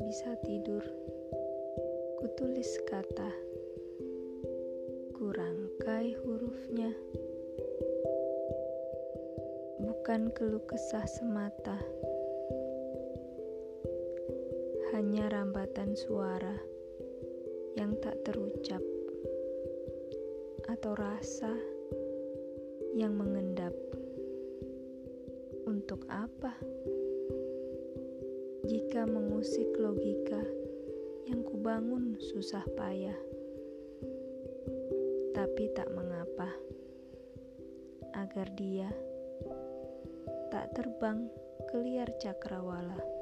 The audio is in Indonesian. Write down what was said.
bisa tidur, kutulis kata, kurangkai hurufnya. Bukan keluh kesah semata, hanya rambatan suara yang tak terucap atau rasa yang mengendap. Untuk apa? Jika mengusik logika yang kubangun susah payah, tapi tak mengapa, agar dia tak terbang ke liar cakrawala.